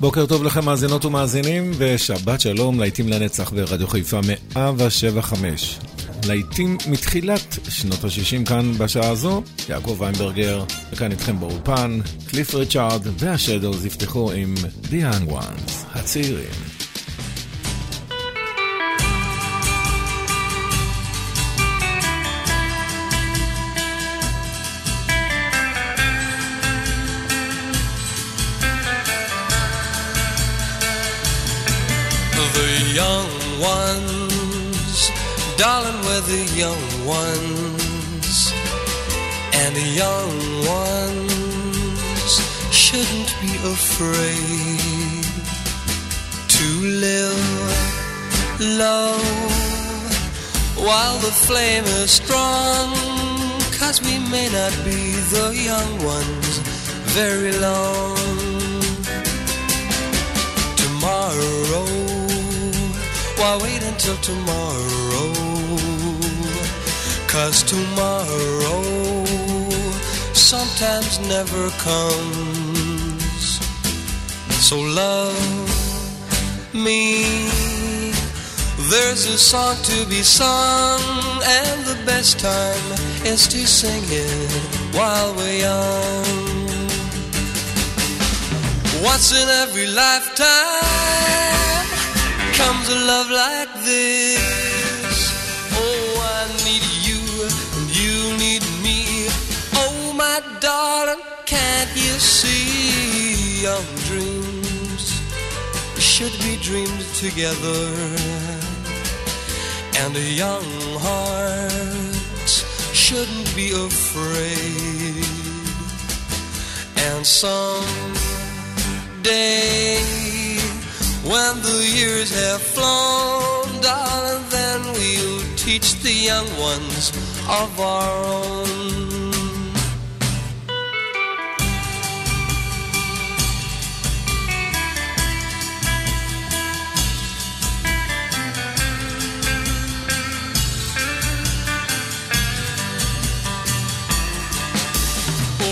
בוקר טוב לכם מאזינות ומאזינים, ושבת שלום, להיטים לנצח ברדיו חיפה 175. להיטים מתחילת שנות ה-60 כאן בשעה הזו, יעקב ויינברגר, וכאן איתכם באולפן, קליף ריצ'ארד והשדוז יפתחו עם The Young Ones, הצעירים. Young ones, darling, we're the young ones, and the young ones shouldn't be afraid to live low while the flame is strong. Cause we may not be the young ones very long. Why wait until tomorrow? Cause tomorrow sometimes never comes. So love me. There's a song to be sung, and the best time is to sing it while we're young. Once in every lifetime comes a love like this. Oh, I need you and you need me. Oh, my darling, can't you see? Young dreams should be dreamed together, and a young heart shouldn't be afraid. And someday when the years have flown, darling, then we'll teach the young ones of our own.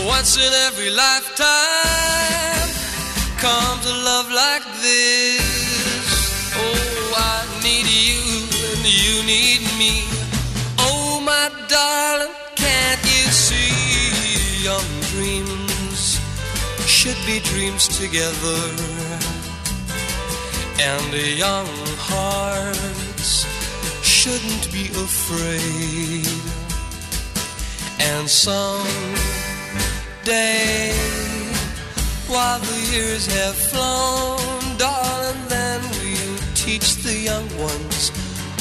Once in every lifetime comes a love like this. Need me. Oh, my darling, can't you see? Young dreams should be dreams together, and young hearts shouldn't be afraid. And some day, while the years have flown, darling, then we'll teach the young ones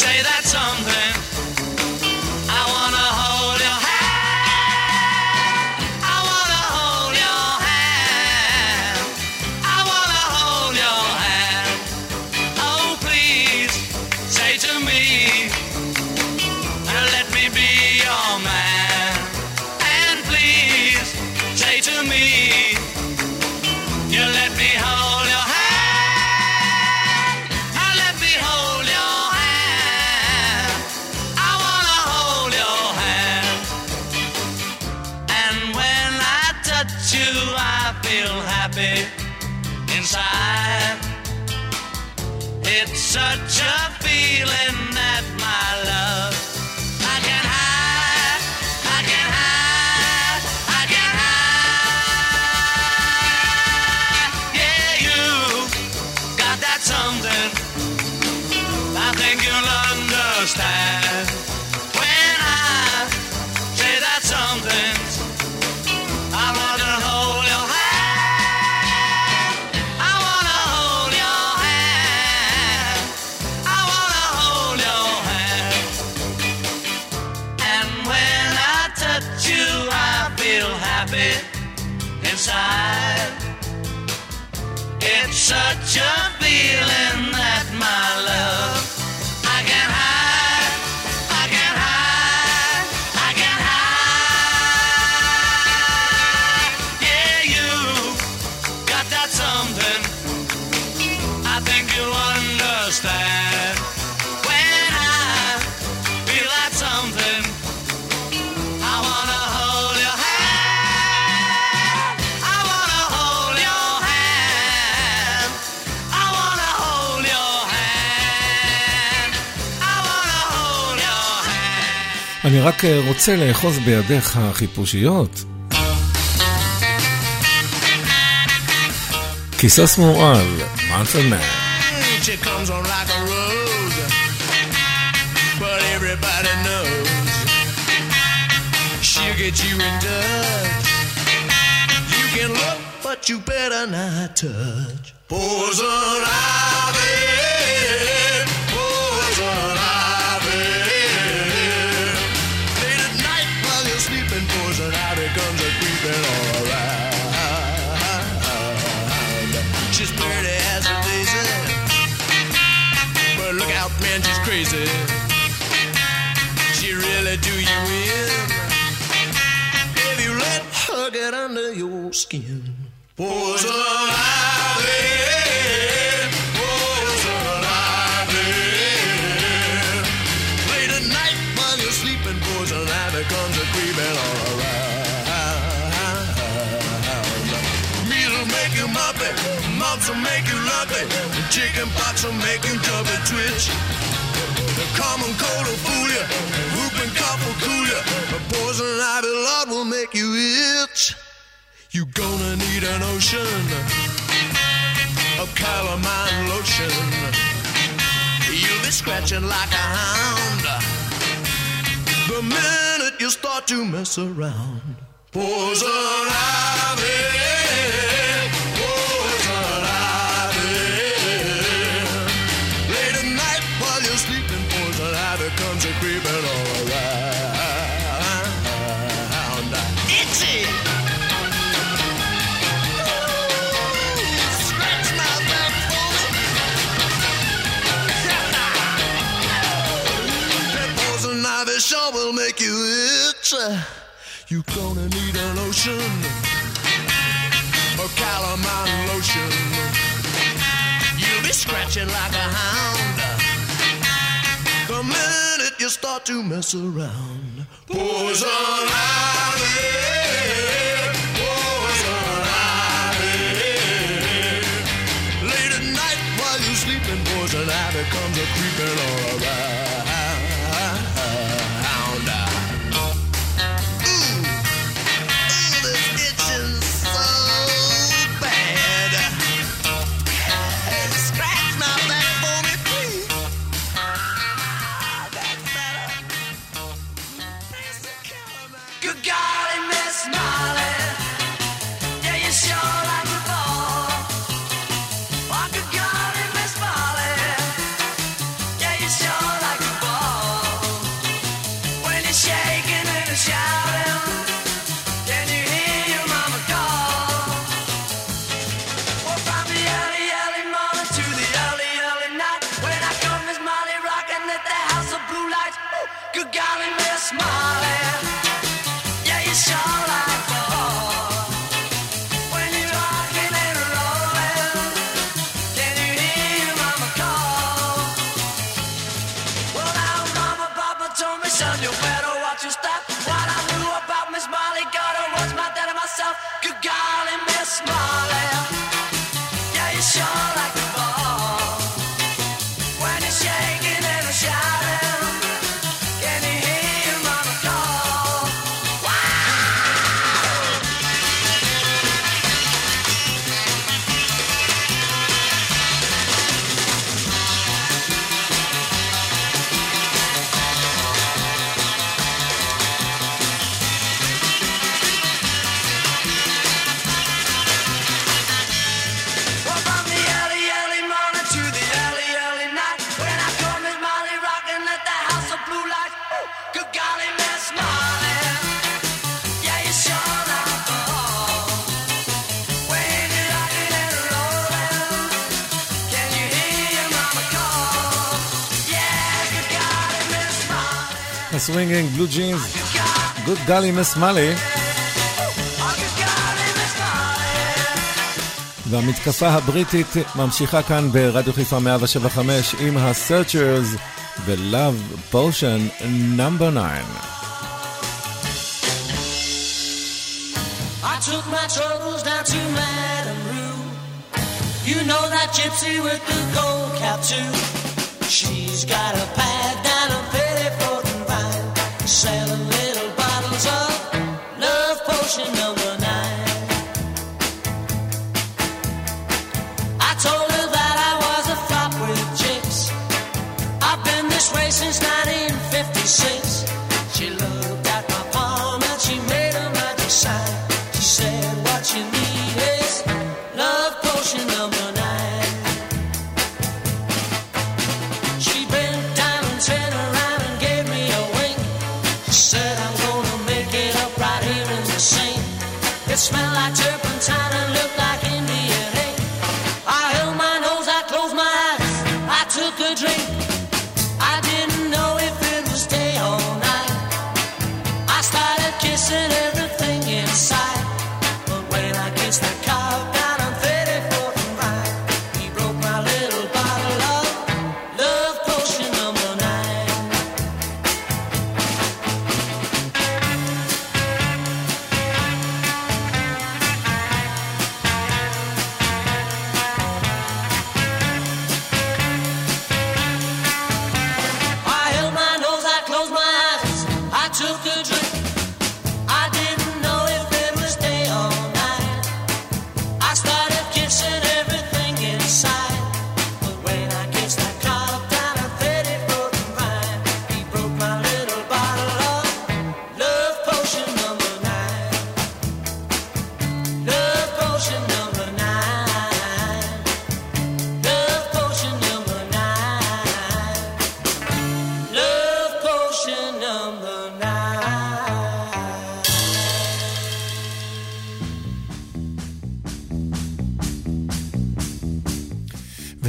say that happy inside. It's such a feeling that אני רק רוצה לאחוז בידיך החיפושיות. כיסוס מורעל, מונטלמן. Get you in touch. You can look, but you better not touch. Poison Ivy. she's pretty as a daisy. But look out, man, she's crazy. She really do you in if you let her get under your skin. Poison Ivy. Chicken pox will make your drop twitch. The common cold will fool you. Whooping cough will cool you. A poison ivy lot will make you itch. You gonna need an ocean of calamine lotion. You'll be scratching like a hound. The minute you start to mess around, poison ivy. pizza, you're gonna need a lotion, a calamine lotion. You'll be scratching like a hound the minute you start to mess around. Poison Ivy. on your way. הסווינגינג, בלו ג'ינס, גוד גלי מס מאלי. והמתקפה הבריטית ממשיכה כאן ברדיו חיפה 175 עם ה-searchers ו-love potion number 9. Took my troubles down to Madame Rue. You know that gypsy with the gold cap too. She's got a ocean away.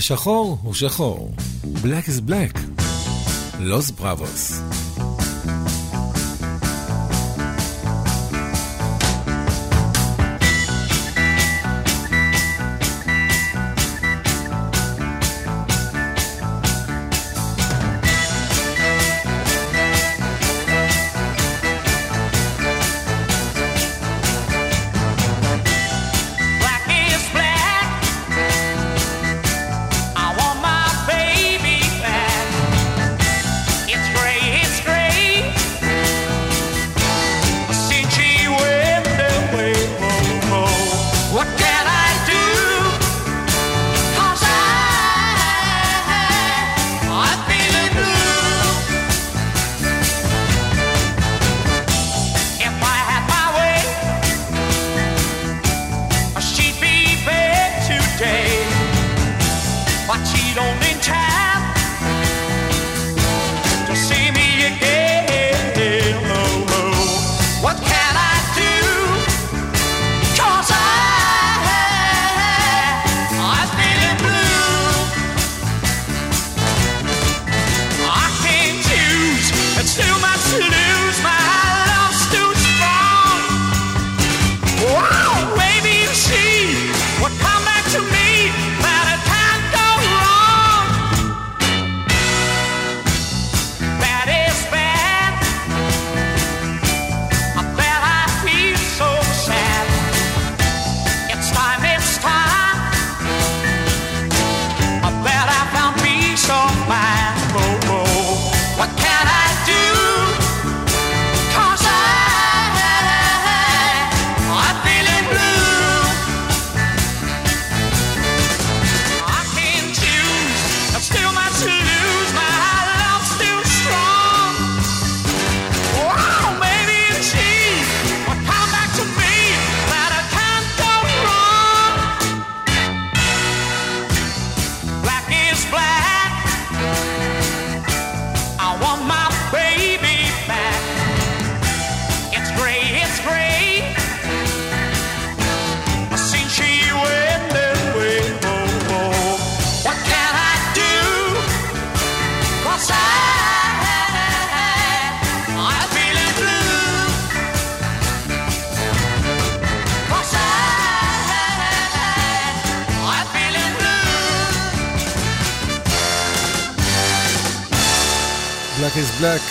ושחור הוא שחור, black is black, לוס בראבוס.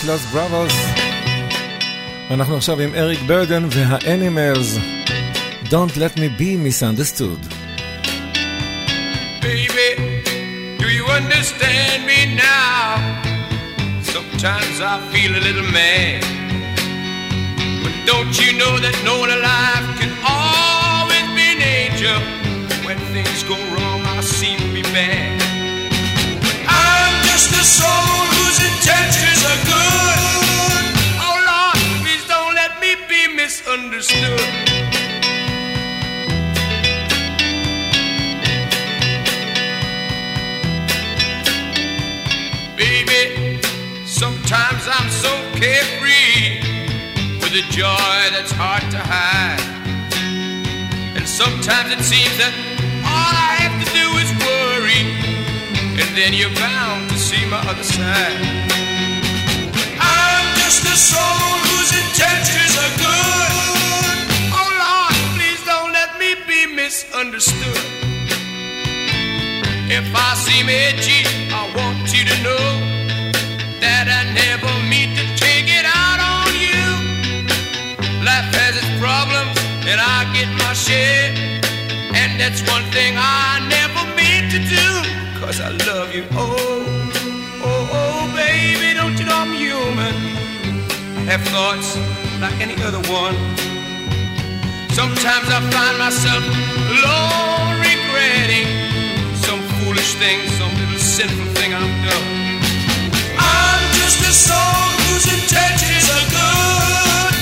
is Black, Lost Bravos. ואנחנו עכשיו עם אריק ברדן והאנימלס. Don't let me be misunderstood. Baby, do you understand me now? Sometimes I feel a little mad. But don't you know that no one alive can always be an angel? When things go wrong, I seem to be bad. I'm just a soul whose intentions are good. Oh Lord, please don't let me be misunderstood. Baby, sometimes I'm so carefree with a joy that's hard to hide. And sometimes it seems that all I have to do is worry, and then you're bound to see my other side. I'm just a soul whose intentions are good. Oh Lord, please don't let me be misunderstood. If I seem edgy, I want you to know that I never mean to take it out on you. Life has its problems, and I get my share. And that's one thing I never mean to do, cause I love you. Oh, oh, oh, baby, don't you know I'm human? Have thoughts like any other one. Sometimes I find myself alone regretting some foolish thing, some little sinful thing I've done. I'm just a soul whose intentions are good.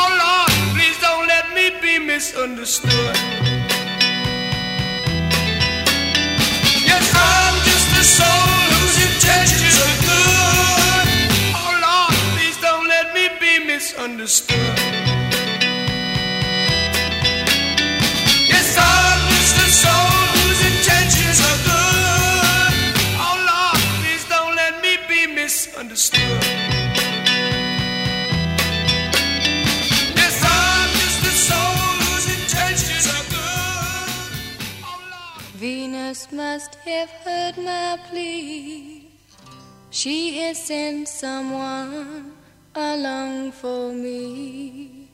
Oh Lord, please don't let me be misunderstood. Misunderstood. Yes, a soul whose intentions are good. Oh Lord, please don't let me be misunderstood. Yes, a soul whose intentions are good. Oh Lord. Venus must have heard my plea. She has sent someone along for me.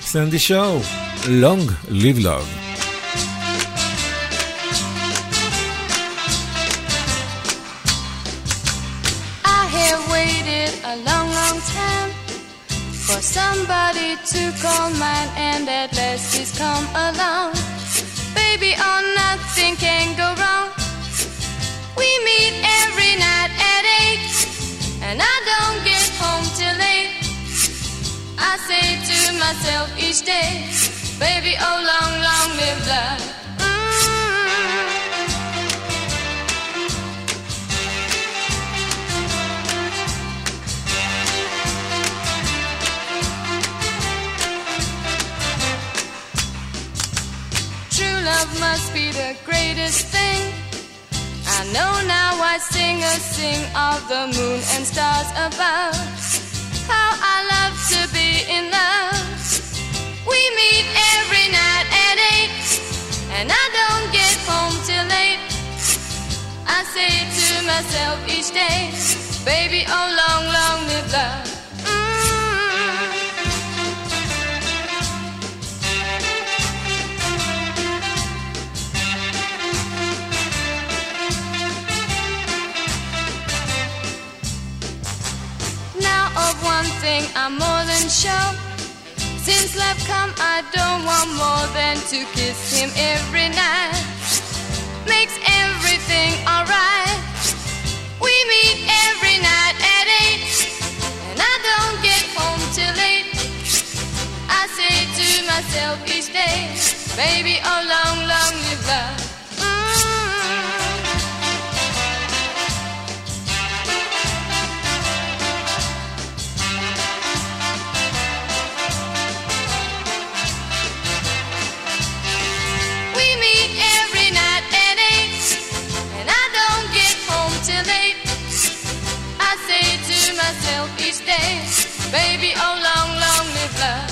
Sandie Shaw, long live love. I have waited a long, long time for somebody to call mine, and at last he's come along. Baby, oh, nothing can go wrong. We meet every night at eight, and I don't get home till eight. I say to myself each day, baby, oh, long, long live love. Love must be the greatest thing. I know now why singers sing of the moon and stars above. How I love to be in love. We meet every night at eight, and I don't get home till eight. I say to myself each day, baby, oh long, long live love. One thing I'm more than sure. Since love come, I don't want more than to kiss him every night. Makes everything alright. We meet every night at eight, and I don't get home till late. I say to myself each day, baby, oh long, long live love. Myself each day, baby, oh long, long live love.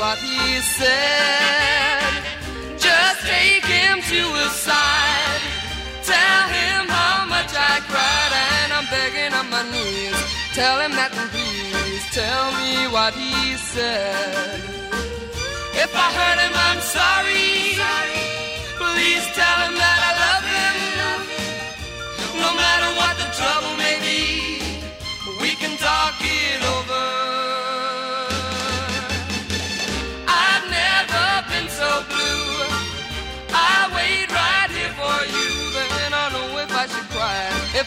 what he said. Just take him to his side. Tell him how much I cried and I'm begging on my knees. Tell him that please tell me what he said. If I hurt him, I'm sorry. Please tell him that I love him. No matter what the trouble may be, we can talk it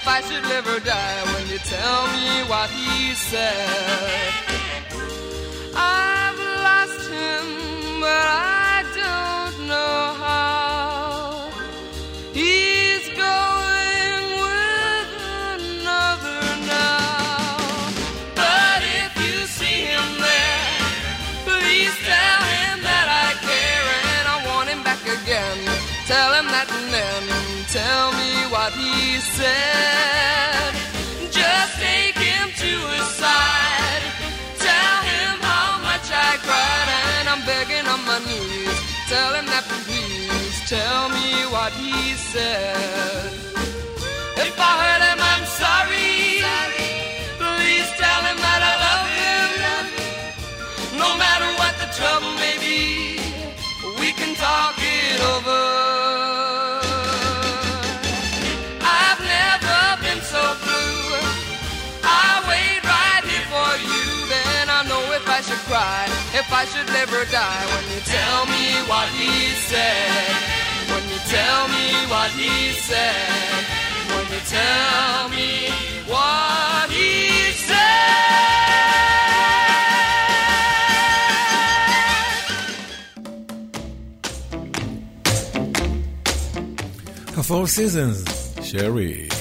if I should live or die when you tell me what he said. I've lost him, but I don't know how. He's going with another now. But if you see him there, please tell him that I care and I want him back again. Tell him that and then tell me what he said. Just take him to his side. Tell him how much I cried and I'm begging on my knees. Tell him that please tell me what he said. If I hurt him, I'm sorry. Please tell him that I love him. No matter what the trouble may be, we can talk it over. if I should never die. When you tell me what he said, when you tell me what he said, when you tell me what he said. Four Seasons, Sherry.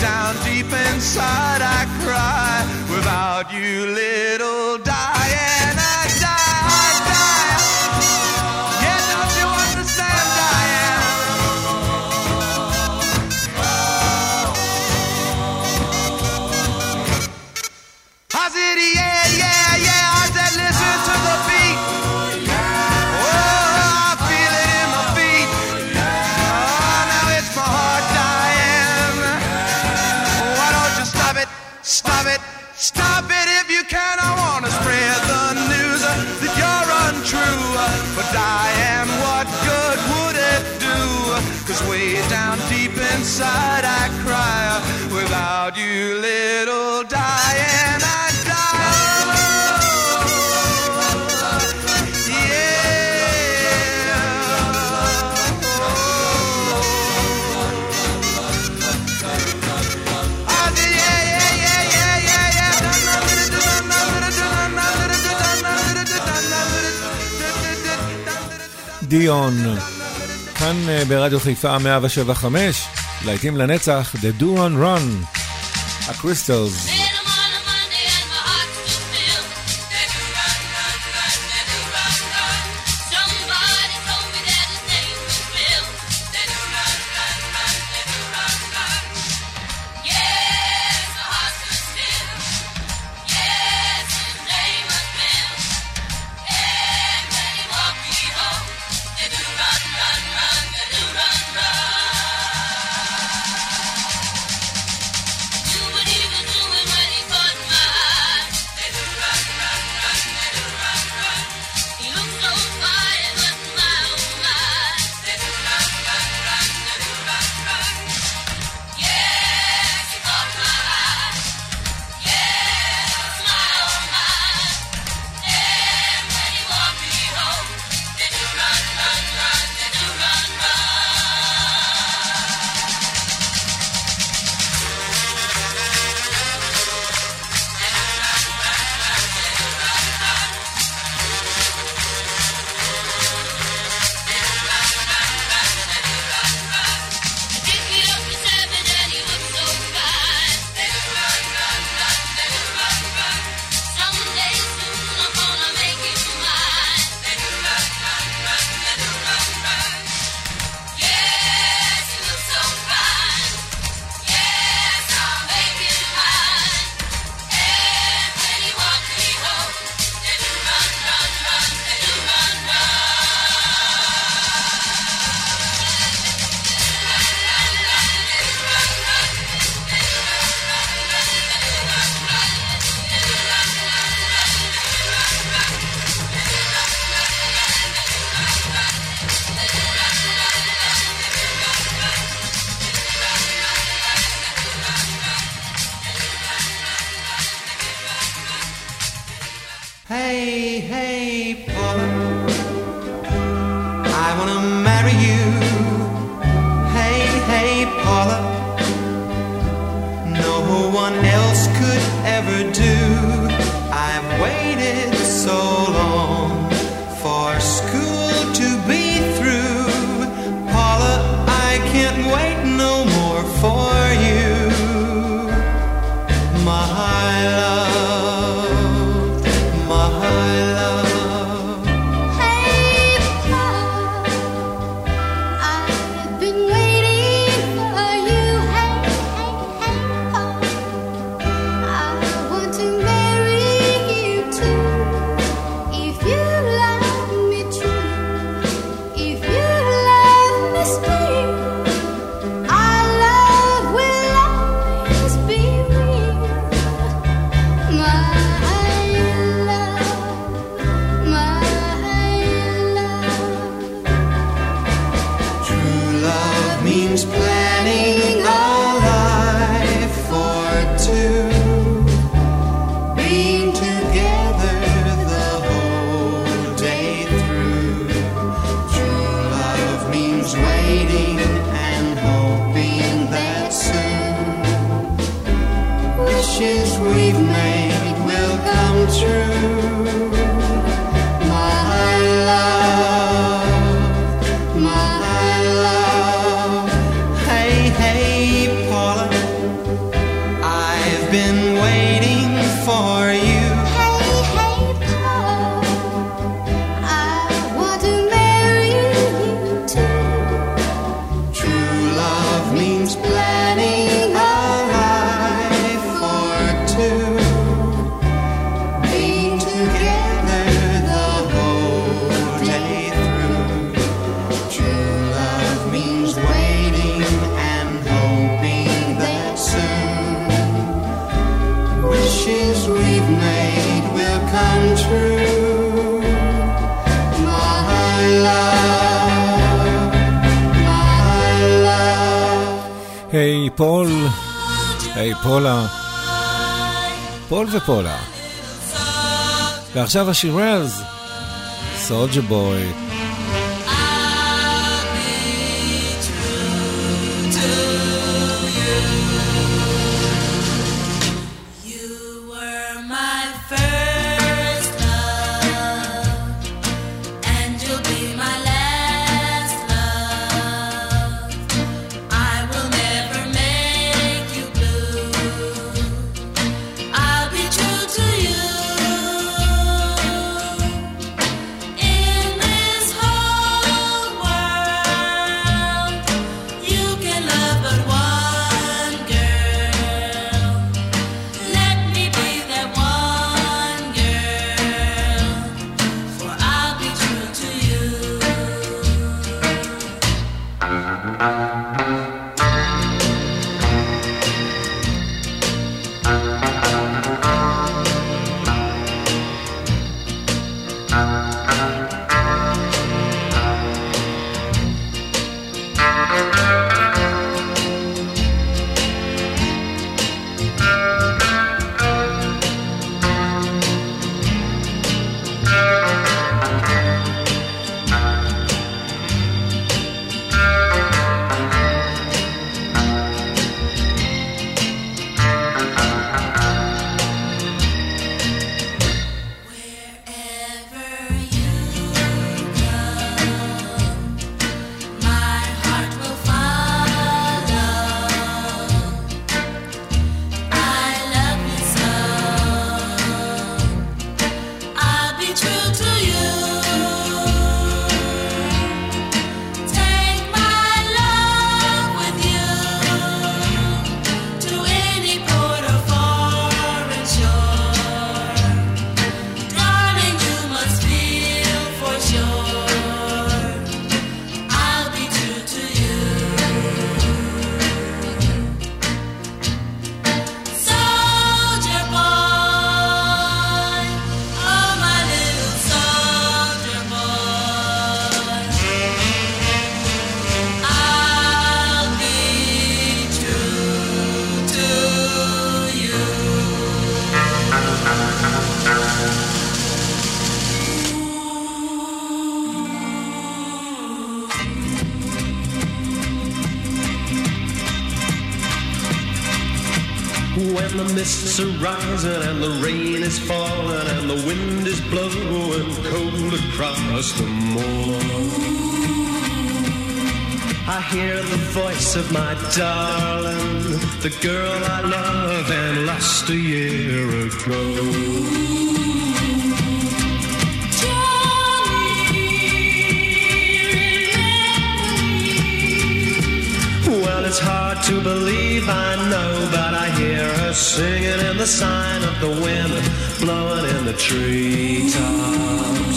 down deep inside I cry without you, little darling. דיון, כאן אה, ברדיו חיפה 175, להיטים לנצח, The Do on Run, הקריסטלס. פולה. ועכשיו השירז, סולג'ה בוי. just a more. I hear the voice of my darling, the girl I love and lost a year ago. Well, it's hard to believe, I know, but I hear her singing in the sign of the wind, blowing in the treetop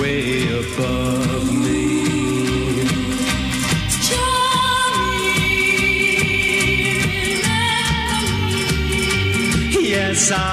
way above me. Johnny, me. Yes, I.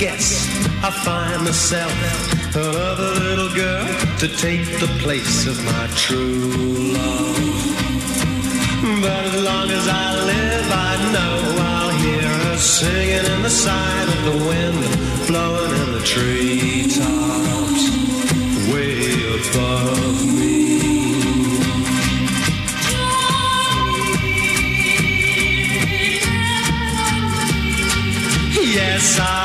I guess I'll find myself another little girl to take the place of my true love. But as long as I live, I know I'll hear her singing in the side of the wind, blowing in the treetops, way above me. Yes, I'll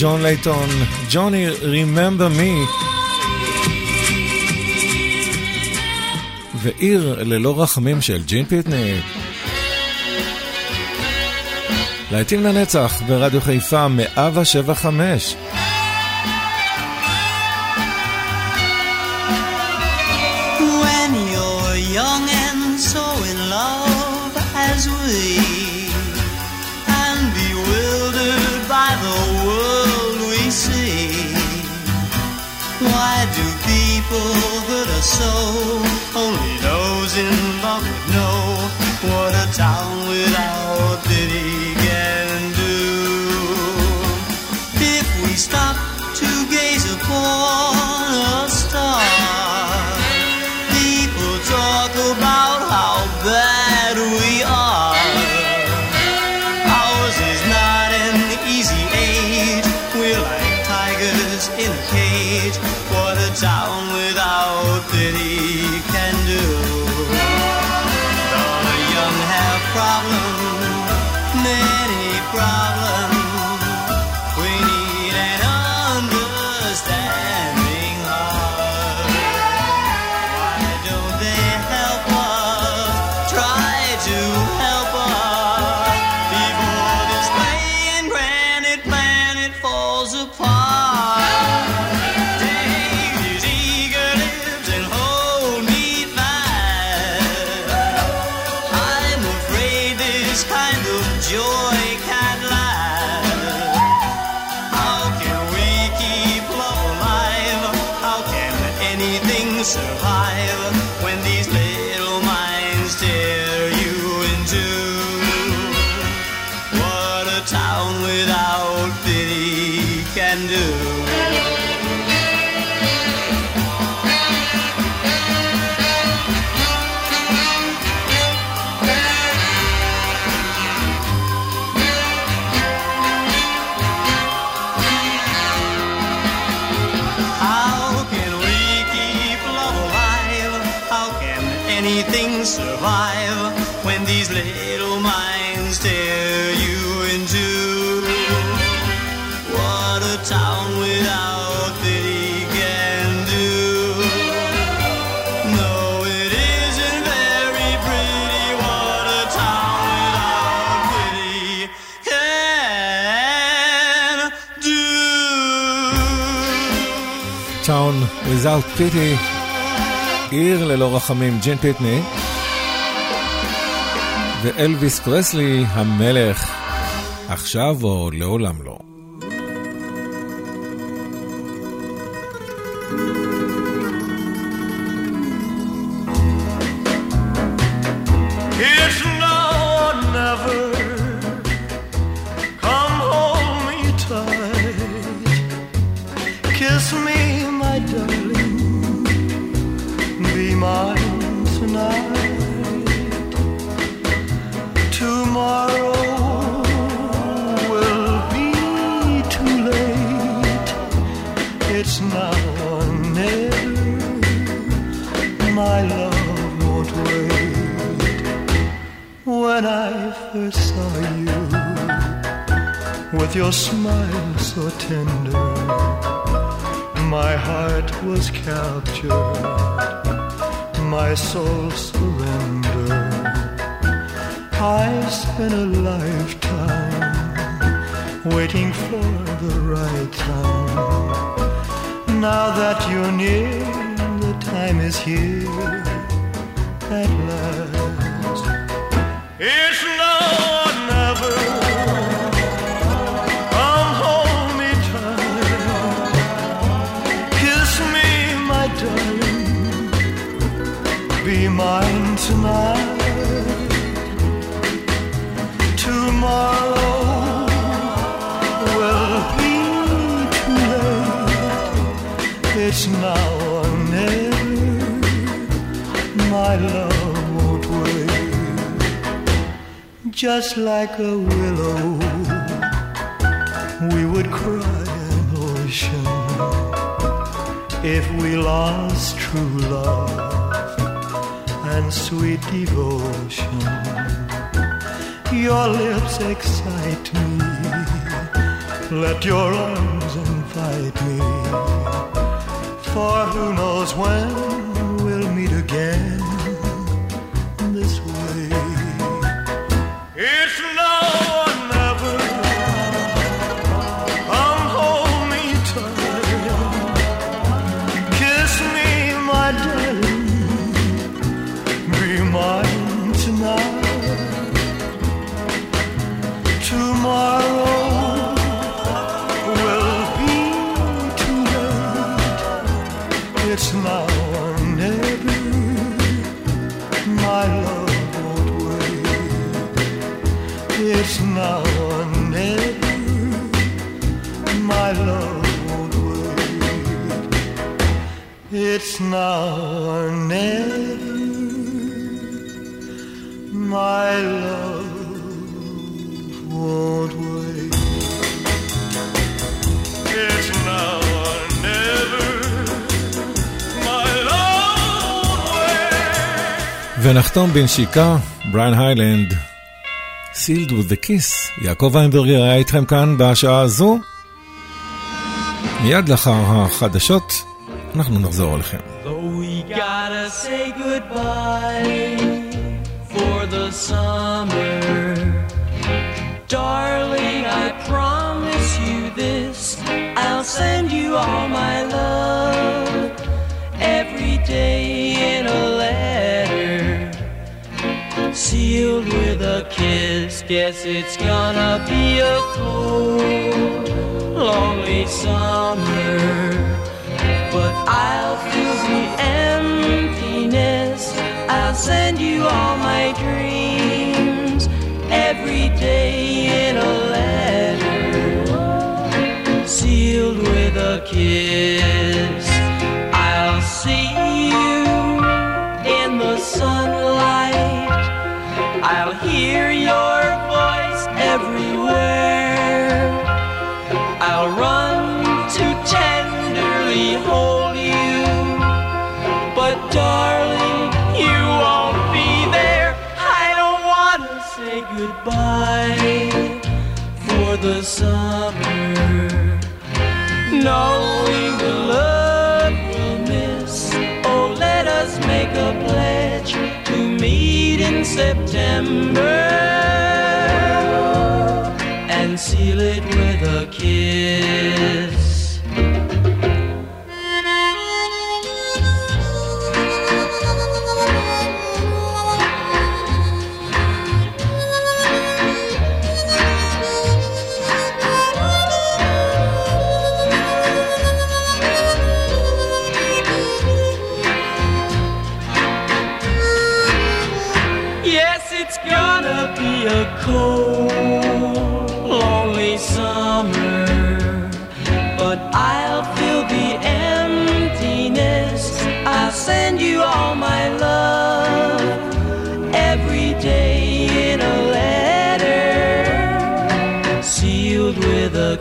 ג'ון לייטון, ג'וני, Remember Me. ועיר ללא רחמים של ג'ין פיטני. להיטים לנצח ברדיו חיפה 175. People hurt us so? Only those in love know what survive when these little minds tear you in two? What a town without pity can do. No, it isn't very pretty. What a town without pity can do. Town Without Pity, עיר ללא רחמים, ג'ין פיטני, ואלוויס פרסלי, המלך, עכשיו או לעולם לא. It's now or never. My love won't wait. When I first saw you, with your smile so tender, my heart was captured, my soul surrendered. I spent a lifetime waiting for the right time. Now that you're near, the time is here at last. It's now or never. Come hold me tight. Kiss me, my darling. Be my Now or never. My love won't wait. Just like a willow, we would cry an ocean if we lost true love and sweet devotion. Your lips excite me. Let your arms invite me. For who knows when we'll meet again ונחתום בנשיקה, בריין היילנד, סילד with the kiss. יעקב איינברגר היה איתכם כאן בשעה הזו. מיד לאחר החדשות, אנחנו נחזור אליכם. Darling, I promise you this. I'll send you all my love Sealed with a kiss. Guess it's gonna be a cold, lonely summer but I'll fill the emptiness. I'll send you all my dreams every day in a letter, sealed with a kiss. September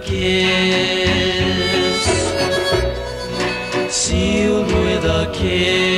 kiss. Sealed with a kiss.